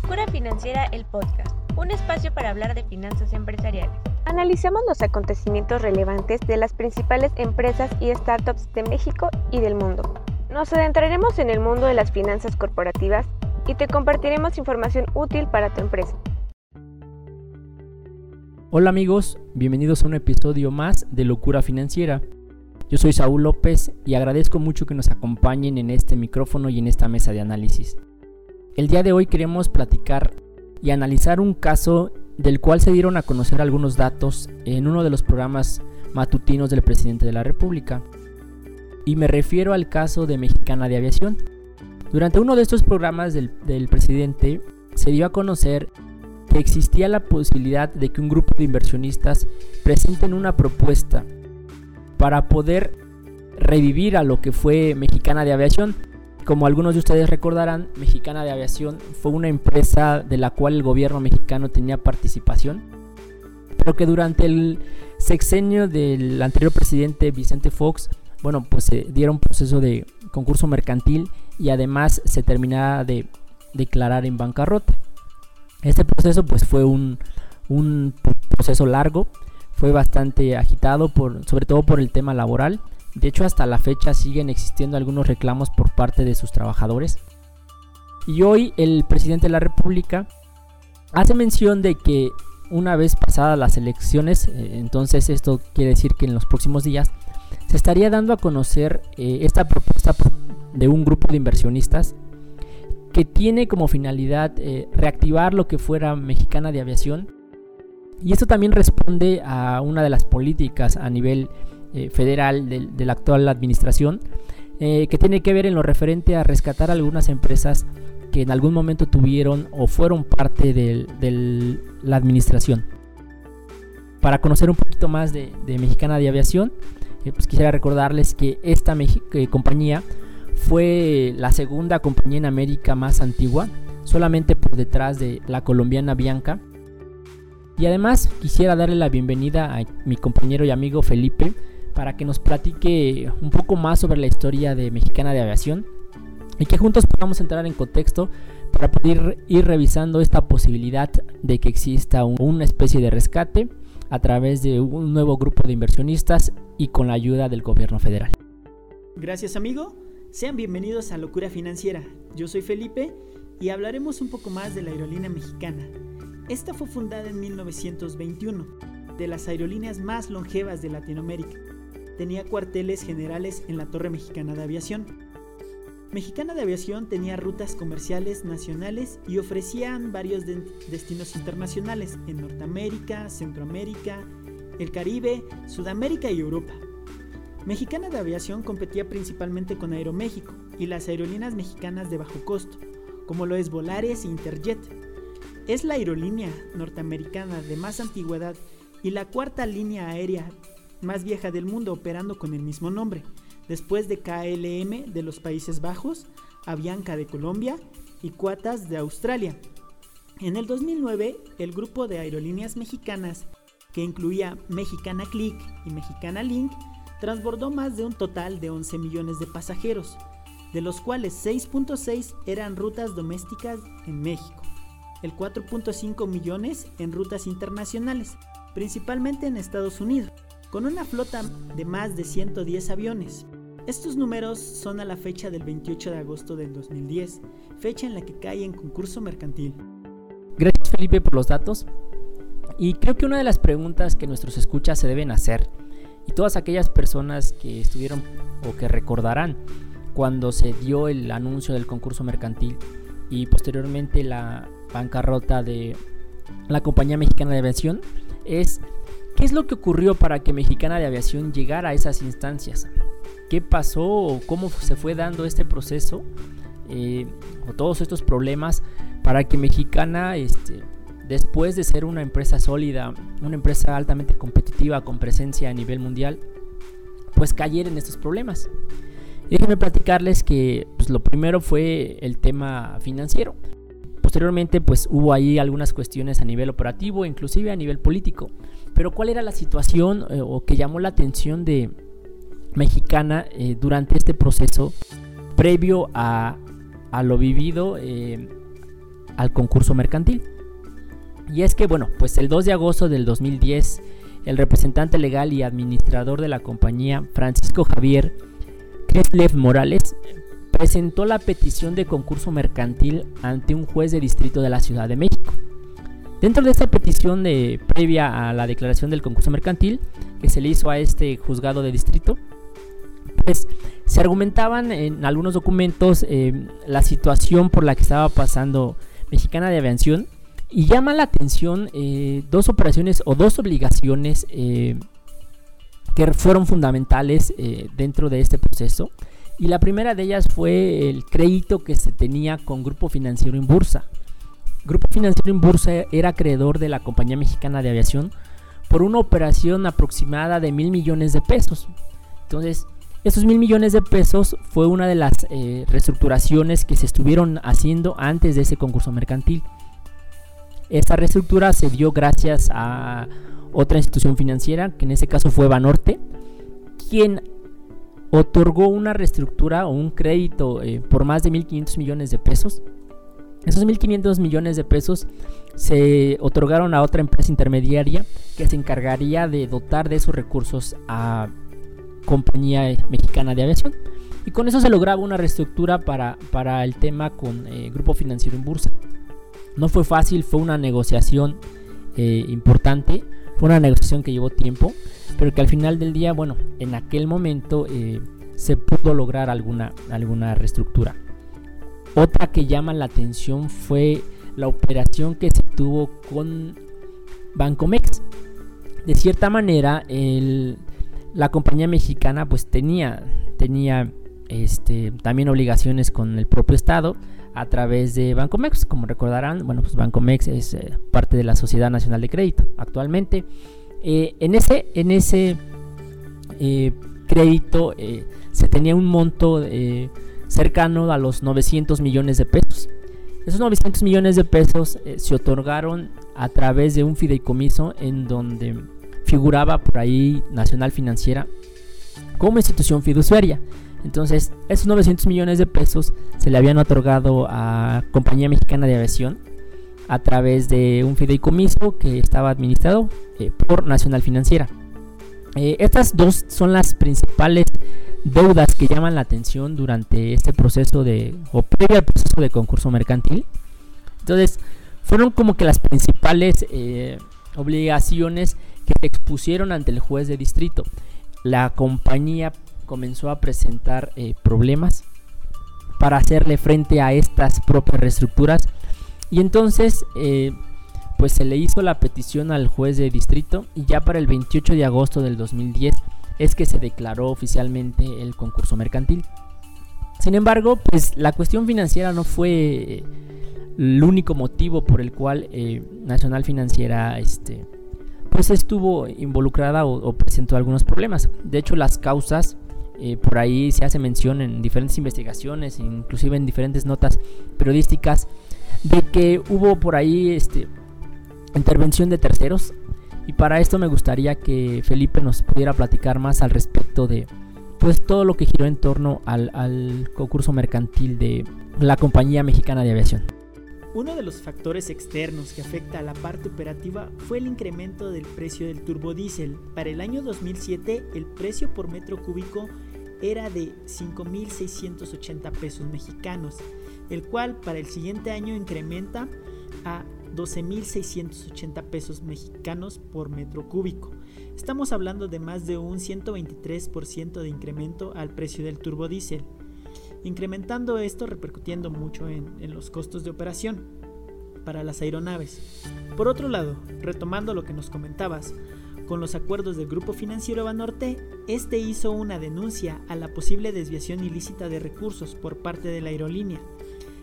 Locura Financiera, el podcast, un espacio para hablar de finanzas empresariales. Analizamos los acontecimientos relevantes de las principales empresas y startups de México y del mundo. Nos adentraremos en el mundo de las finanzas corporativas y te compartiremos información útil para tu empresa. Hola amigos, bienvenidos a un episodio más de Locura Financiera. Yo soy Saúl López y agradezco mucho que nos acompañen en este micrófono y en esta mesa de análisis. El día de hoy queremos platicar y analizar un caso del cual se dieron a conocer algunos datos en uno de los programas matutinos del presidente de la República. Y me refiero al caso de Mexicana de Aviación. Durante uno de estos programas del, presidente se dio a conocer que existía la posibilidad de que un grupo de inversionistas presenten una propuesta para poder revivir a lo que fue Mexicana de Aviación. Como algunos de ustedes recordarán, Mexicana de Aviación fue una empresa de la cual el gobierno mexicano tenía participación, pero que durante el sexenio del anterior presidente Vicente Fox, bueno, pues se dieron un proceso de concurso mercantil y además se terminaba de declarar en bancarrota. Este proceso pues fue un, proceso largo, fue bastante agitado, por, sobre todo por el tema laboral. De hecho, hasta la fecha siguen existiendo algunos reclamos por parte de sus trabajadores. Y hoy el presidente de la República hace mención de que una vez pasadas las elecciones, eh, entonces esto quiere decir que en los próximos días se estaría dando a conocer eh, esta propuesta de un grupo de inversionistas que tiene como finalidad eh, reactivar lo que fuera Mexicana de Aviación. Y esto también responde a una de las políticas a nivel eh, federal de, la actual administración, eh, que tiene que ver en lo referente a rescatar algunas empresas que en algún momento tuvieron o fueron parte de, la administración. Para conocer un poquito más de, Mexicana de Aviación, pues quisiera recordarles que esta compañía fue la segunda compañía en América más antigua, solamente por detrás de la colombiana Bianca. Y además quisiera darle la bienvenida a mi compañero y amigo Felipe para que nos platique un poco más sobre la historia de Mexicana de Aviación y que juntos podamos entrar en contexto para poder ir revisando esta posibilidad de que exista una especie de rescate a través de un nuevo grupo de inversionistas y con la ayuda del gobierno federal. Gracias amigo. Sean bienvenidos a Locura Financiera. Yo soy Felipe y hablaremos un poco más de la aerolínea mexicana. Esta fue fundada en 1921, de las aerolíneas más longevas de Latinoamérica. Tenía cuarteles generales en la Torre Mexicana de Aviación. Mexicana de Aviación tenía rutas comerciales nacionales y ofrecían varios destinos internacionales en Norteamérica, Centroamérica, el Caribe, Sudamérica y Europa. Mexicana de Aviación competía principalmente con Aeroméxico y las aerolíneas mexicanas de bajo costo, como lo es Volaris e Interjet. Es la aerolínea norteamericana de más antigüedad y la cuarta línea aérea más vieja del mundo operando con el mismo nombre, después de KLM de los Países Bajos, Avianca de Colombia y Cuatas de Australia. En el 2009, el grupo de aerolíneas mexicanas, que incluía Mexicana Click y Mexicana Link, transbordó más de un total de 11 millones de pasajeros, de los cuales 6.6 eran rutas domésticas en México, el 4.5 millones en rutas internacionales, principalmente en Estados Unidos, con una flota de más de 110 aviones. Estos números son a la fecha del 28 de agosto del 2010, fecha en la que cae en concurso mercantil. Gracias Felipe por los datos. Y creo que una de las preguntas que nuestros escuchas se deben hacer y todas aquellas personas que estuvieron o que recordarán cuando se dio el anuncio del concurso mercantil y posteriormente la bancarrota de la compañía mexicana de aviación es qué es lo que ocurrió para que mexicana de aviación llegara a esas instancias qué pasó o cómo se fue dando este proceso eh, o todos estos problemas para que mexicana este, después de ser una empresa sólida, una empresa altamente competitiva con presencia a nivel mundial, pues cayera en estos problemas. déjenme platicarles que pues, lo primero fue el tema financiero. Posteriormente, pues hubo ahí algunas cuestiones a nivel operativo, inclusive a nivel político. Pero ¿cuál era la situación eh, o que llamó la atención de Mexicana eh, durante este proceso previo a, lo vivido eh, al concurso mercantil. Y es que, bueno, pues el 2 de agosto del 2010, el representante legal y administrador de la compañía, Francisco Javier Kreslev Morales, presentó la petición de concurso mercantil ante un juez de distrito de la Ciudad de México. Dentro de esta petición de, previa a la declaración del concurso mercantil que se le hizo a este juzgado de distrito, pues se argumentaban en algunos documentos eh, la situación por la que estaba pasando Mexicana de Aviación y llama la atención eh, dos operaciones o dos obligaciones eh, que fueron fundamentales dentro de este proceso. Y la primera de ellas fue el crédito que se tenía con Grupo Financiero en Bursa. Grupo Financiero en Bursa era acreedor de la Compañía Mexicana de Aviación por una operación aproximada de mil millones de pesos. Entonces, esos mil millones de pesos fue una de las eh, reestructuraciones que se estuvieron haciendo antes de ese concurso mercantil. Esta reestructura se dio gracias a otra institución financiera, que en ese caso fue Banorte, quien otorgó una reestructura o un crédito eh, por más de 1.500 millones de pesos. Esos 1.500 millones de pesos se otorgaron a otra empresa intermediaria que se encargaría de dotar de esos recursos a compañía mexicana de aviación. Y con eso se lograba una reestructura para, para el tema con eh, Grupo Financiero en Bursa. No fue fácil, fue una negociación eh, importante, fue una negociación que llevó tiempo, pero que al final del día, bueno, en aquel momento eh, se pudo lograr alguna, alguna reestructura. Otra que llama la atención fue la operación que se tuvo con Bancomex. De cierta manera, la compañía mexicana pues tenía, tenía este, también obligaciones con el propio Estado a través de Bancomex. Como recordarán, bueno, pues Bancomex es eh, parte de la Sociedad Nacional de Crédito actualmente. Eh, en ese, en ese eh, crédito se tenía un monto cercano a los 900 millones de pesos. Esos 900 millones de pesos se otorgaron a través de un fideicomiso en donde figuraba por ahí Nacional Financiera como institución fiduciaria. Entonces, esos 900 millones de pesos se le habían otorgado a Compañía Mexicana de Aviación a través de un fideicomiso que estaba administrado eh, por Nacional Financiera. Eh, estas dos son las principales deudas que llaman la atención durante este proceso de, o previo al proceso de concurso mercantil. Entonces, fueron como que las principales eh, obligaciones que se expusieron ante el juez de distrito. La compañía comenzó a presentar eh, problemas para hacerle frente a estas propias reestructuras y entonces eh, pues se le hizo la petición al juez de distrito y ya para el 28 de agosto del 2010 es que se declaró oficialmente el concurso mercantil. Sin embargo, pues la cuestión financiera no fue eh, el único motivo por el cual Nacional Financiera este, pues estuvo involucrada o, presentó algunos problemas. De hecho, las causas, eh, por ahí se hace mención en diferentes investigaciones, inclusive en diferentes notas periodísticas, de que hubo por ahí este, intervención de terceros. Y para esto me gustaría que Felipe nos pudiera platicar más al respecto de pues todo lo que giró en torno al, al concurso mercantil de la compañía mexicana de aviación. Uno de los factores externos que afecta a la parte operativa fue el incremento del precio del turbodiesel. Para el año 2007 el precio por metro cúbico era de 5.680 pesos mexicanos, el cual para el siguiente año incrementa a 12.680 pesos mexicanos por metro cúbico. Estamos hablando de más de un 123% de incremento al precio del turbodiesel incrementando esto repercutiendo mucho en, los costos de operación para las aeronaves. Por otro lado, retomando lo que nos comentabas, con los acuerdos del Grupo Financiero Banorte, este hizo una denuncia a la posible desviación ilícita de recursos por parte de la aerolínea.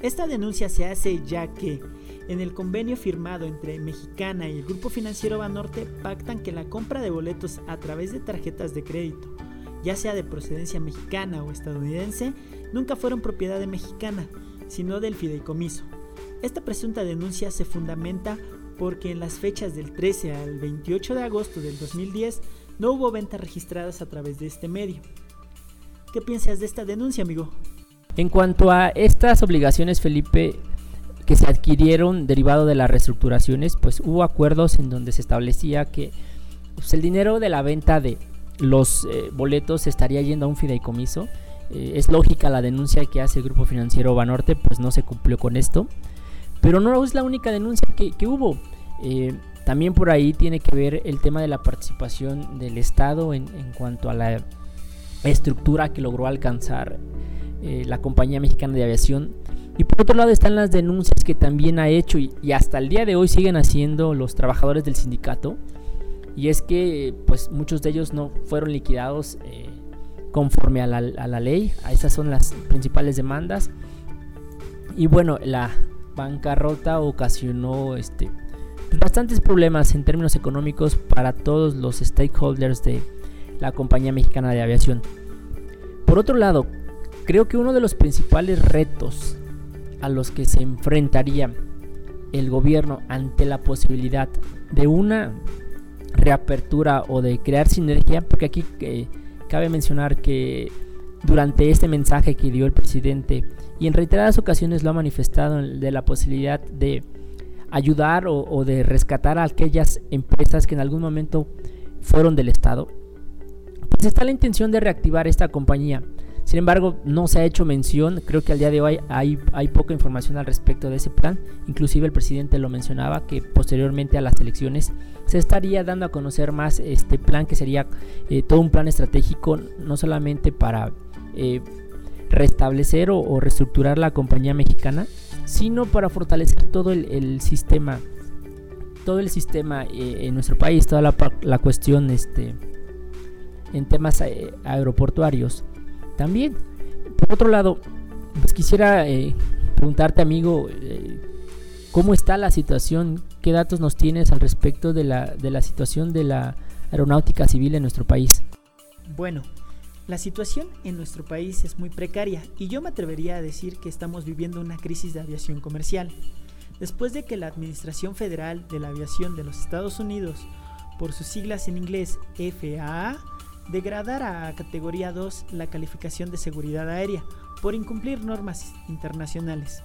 Esta denuncia se hace ya que en el convenio firmado entre Mexicana y el Grupo Financiero Banorte pactan que la compra de boletos a través de tarjetas de crédito, ya sea de procedencia mexicana o estadounidense, nunca fueron propiedad de mexicana, sino del fideicomiso. Esta presunta denuncia se fundamenta porque en las fechas del 13 al 28 de agosto del 2010 no hubo ventas registradas a través de este medio. ¿Qué piensas de esta denuncia, amigo? En cuanto a estas obligaciones, Felipe, que se adquirieron derivado de las reestructuraciones, pues hubo acuerdos en donde se establecía que pues, el dinero de la venta de los eh, boletos estaría yendo a un fideicomiso. Eh, es lógica la denuncia que hace el grupo financiero Banorte, pues no se cumplió con esto. Pero no es la única denuncia que, hubo. Eh, también por ahí tiene que ver el tema de la participación del Estado en, cuanto a la estructura que logró alcanzar la compañía mexicana de aviación y por otro lado están las denuncias que también ha hecho y, hasta el día de hoy siguen haciendo los trabajadores del sindicato. Y es que pues muchos de ellos no fueron liquidados eh, conforme a la, ley. A esas son las principales demandas. Y bueno, la bancarrota ocasionó este, pues, bastantes problemas en términos económicos para todos los stakeholders de la compañía mexicana de aviación. Por otro lado, creo que uno de los principales retos a los que se enfrentaría el gobierno ante la posibilidad de una reapertura o de crear sinergia, porque aquí eh, cabe mencionar que durante este mensaje que dio el presidente y en reiteradas ocasiones lo ha manifestado de la posibilidad de ayudar o, o de rescatar a aquellas empresas que en algún momento fueron del Estado, pues está la intención de reactivar esta compañía sin embargo, no se ha hecho mención, creo que al día de hoy hay, poca información al respecto de ese plan. Inclusive el presidente lo mencionaba que posteriormente a las elecciones se estaría dando a conocer más este plan que sería eh, todo un plan estratégico, no solamente para eh, restablecer o, reestructurar la compañía mexicana, sino para fortalecer todo el, sistema, todo el sistema eh, en nuestro país, toda la, la cuestión este, en temas aeroportuarios. También, por otro lado, pues quisiera eh, preguntarte, amigo, eh, ¿cómo está la situación? ¿Qué datos nos tienes al respecto de la, de la situación de la aeronáutica civil en nuestro país? Bueno, la situación en nuestro país es muy precaria y yo me atrevería a decir que estamos viviendo una crisis de aviación comercial. Después de que la Administración Federal de la Aviación de los Estados Unidos, por sus siglas en inglés FAA, degradar a categoría 2 la calificación de seguridad aérea por incumplir normas internacionales.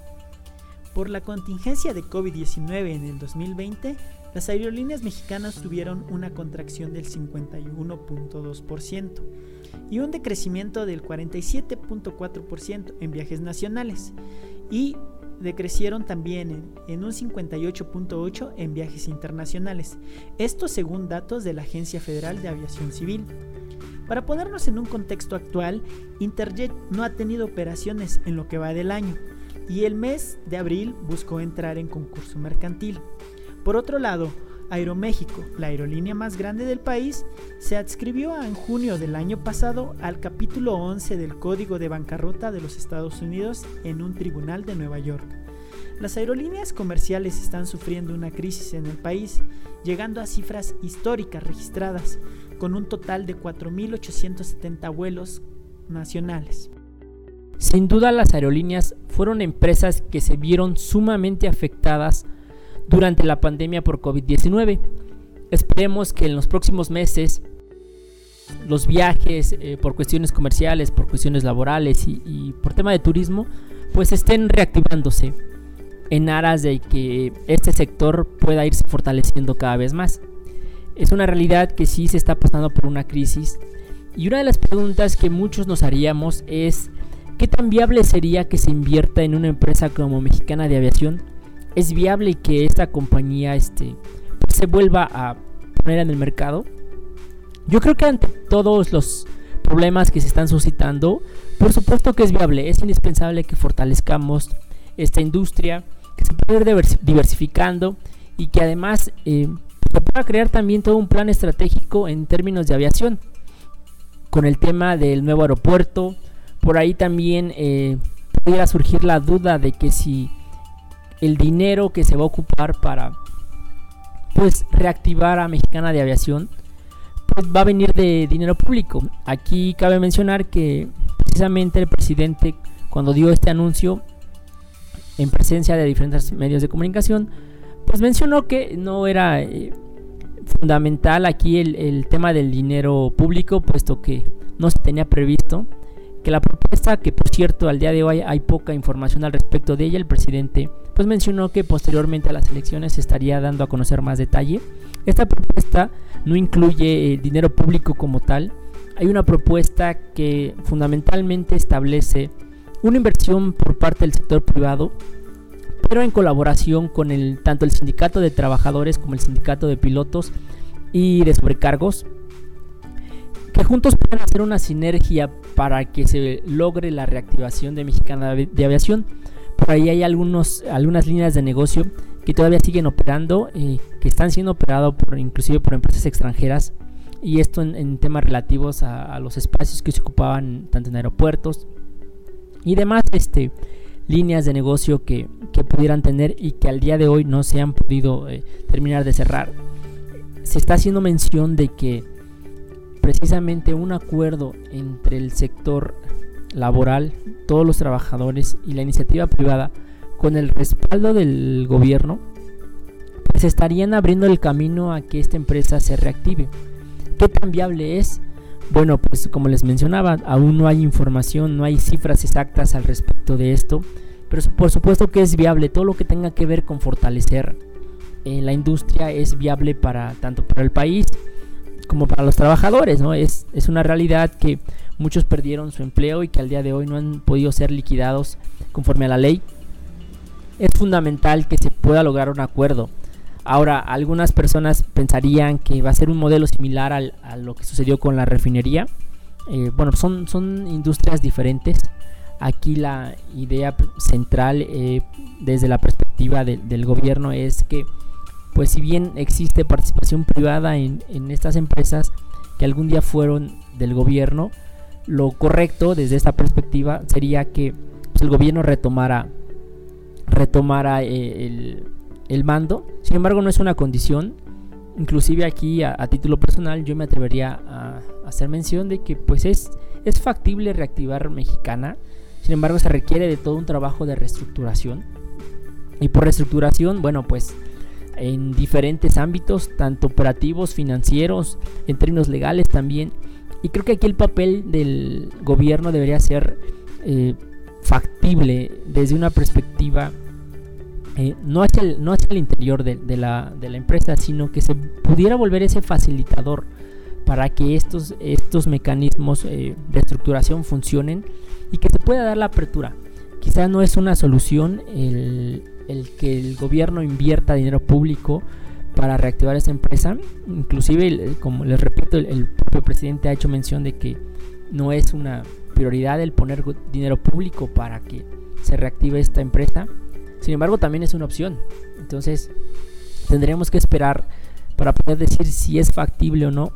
Por la contingencia de COVID-19 en el 2020, las aerolíneas mexicanas tuvieron una contracción del 51.2% y un decrecimiento del 47.4% en viajes nacionales y decrecieron también en, un 58.8% en viajes internacionales, esto según datos de la Agencia Federal de Aviación Civil. Para ponernos en un contexto actual, Interjet no ha tenido operaciones en lo que va del año y el mes de abril buscó entrar en concurso mercantil. Por otro lado, Aeroméxico, la aerolínea más grande del país, se adscribió en junio del año pasado al capítulo 11 del Código de Bancarrota de los Estados Unidos en un tribunal de Nueva York. Las aerolíneas comerciales están sufriendo una crisis en el país, llegando a cifras históricas registradas, con un total de 4.870 vuelos nacionales. Sin duda las aerolíneas fueron empresas que se vieron sumamente afectadas durante la pandemia por COVID-19. Esperemos que en los próximos meses los viajes eh, por cuestiones comerciales, por cuestiones laborales y, y, por tema de turismo, pues estén reactivándose en aras de que este sector pueda irse fortaleciendo cada vez más es una realidad que sí se está pasando por una crisis. Y una de las preguntas que muchos nos haríamos es, ¿qué tan viable sería que se invierta en una empresa como Mexicana de Aviación? ¿Es viable que esta compañía este, pues, se vuelva a poner en el mercado? Yo creo que ante todos los problemas que se están suscitando, por supuesto que es viable, es indispensable que fortalezcamos esta industria, que se pueda ir diversificando y que además eh, se pueda crear también todo un plan estratégico en términos de aviación, con el tema del nuevo aeropuerto. Por ahí también eh, pudiera surgir la duda de que si el dinero que se va a ocupar para pues reactivar a Mexicana de Aviación pues va a venir de dinero público. Aquí cabe mencionar que precisamente el presidente cuando dio este anuncio en presencia de diferentes medios de comunicación pues mencionó que no era eh, fundamental aquí el, tema del dinero público, puesto que no se tenía previsto que la propuesta, que por cierto al día de hoy hay poca información al respecto de ella, el presidente pues mencionó que posteriormente a las elecciones se estaría dando a conocer más detalle. Esta propuesta no incluye dinero público como tal. Hay una propuesta que fundamentalmente establece una inversión por parte del sector privado, pero en colaboración con el, tanto el sindicato de trabajadores como el sindicato de pilotos y de sobrecargos, que juntos pueden hacer una sinergia para que se logre la reactivación de Mexicana de Aviación. Por ahí hay algunos, algunas líneas de negocio que todavía siguen operando, eh, que están siendo operados por, inclusive por empresas extranjeras, y esto en, temas relativos a, los espacios que se ocupaban tanto en aeropuertos y demás este, líneas de negocio que, pudieran tener y que al día de hoy no se han podido eh, terminar de cerrar. Se está haciendo mención de que precisamente un acuerdo entre el sector laboral, todos los trabajadores y la iniciativa privada, con el respaldo del gobierno, pues estarían abriendo el camino a que esta empresa se reactive. ¿Qué tan viable es? Bueno, pues como les mencionaba, aún no hay información, no hay cifras exactas al respecto de esto, pero por supuesto que es viable. Todo lo que tenga que ver con fortalecer eh, la industria es viable para tanto para el país como para los trabajadores, ¿no? Es, es una realidad que muchos perdieron su empleo y que al día de hoy no han podido ser liquidados conforme a la ley. Es fundamental que se pueda lograr un acuerdo. Ahora, algunas personas pensarían que va a ser un modelo similar al, a lo que sucedió con la refinería. Eh, bueno, son, son industrias diferentes. Aquí la idea central eh, desde la perspectiva del gobierno es que pues si bien existe participación privada en, estas empresas que algún día fueron del gobierno, lo correcto desde esta perspectiva sería que pues, el gobierno retomara, retomara eh, el, mando. Sin embargo, no es una condición. Inclusive aquí a, título personal yo me atrevería a, hacer mención de que pues es, es factible reactivar Mexicana. Sin embargo, se requiere de todo un trabajo de reestructuración. Y por reestructuración, bueno, pues en diferentes ámbitos, tanto operativos, financieros, en términos legales también. Y creo que aquí el papel del gobierno debería ser eh, factible desde una perspectiva eh, no, hacia el, no hacia el interior de, la, de, la, empresa, sino que se pudiera volver ese facilitador para que estos, estos mecanismos eh, de estructuración funcionen y que se pueda dar la apertura. Quizá no es una solución el, el que el gobierno invierta dinero público para reactivar esta empresa. Inclusive, como les repito, el, propio presidente ha hecho mención de que no es una prioridad el poner dinero público para que se reactive esta empresa. Sin embargo, también es una opción. Entonces, tendremos que esperar para poder decir si es factible o no.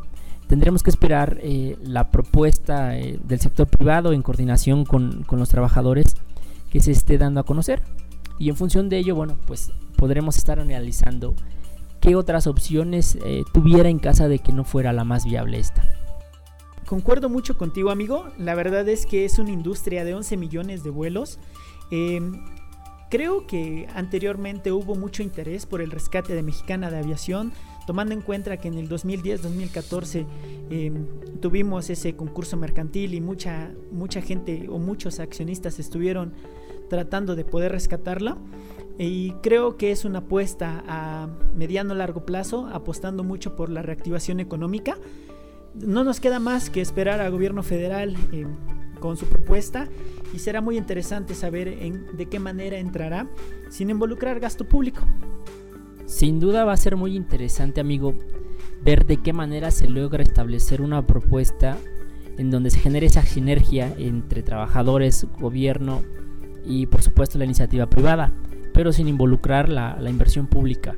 Tendremos que esperar eh, la propuesta eh, del sector privado en coordinación con, con los trabajadores que se esté dando a conocer. Y en función de ello, bueno, pues podremos estar analizando qué otras opciones eh, tuviera en casa de que no fuera la más viable esta. Concuerdo mucho contigo, amigo. La verdad es que es una industria de 11 millones de vuelos. Em, creo que anteriormente hubo mucho interés por el rescate de Mexicana de Aviación, tomando en cuenta que en el 2010-2014 em, tuvimos ese concurso mercantil y mucha, mucha gente o muchos accionistas estuvieron tratando de poder rescatarla. Y creo que es una apuesta a mediano largo plazo, apostando mucho por la reactivación económica. No nos queda más que esperar al gobierno federal eh, con su propuesta y será muy interesante saber en, de qué manera entrará sin involucrar gasto público. Sin duda va a ser muy interesante, amigo, ver de qué manera se logra establecer una propuesta en donde se genere esa sinergia entre trabajadores, gobierno, y por supuesto la iniciativa privada, pero sin involucrar la, la inversión pública.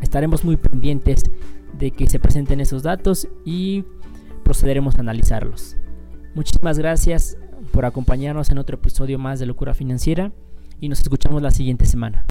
Estaremos muy pendientes de que se presenten esos datos y procederemos a analizarlos. Muchísimas gracias por acompañarnos en otro episodio más de Locura Financiera y nos escuchamos la siguiente semana.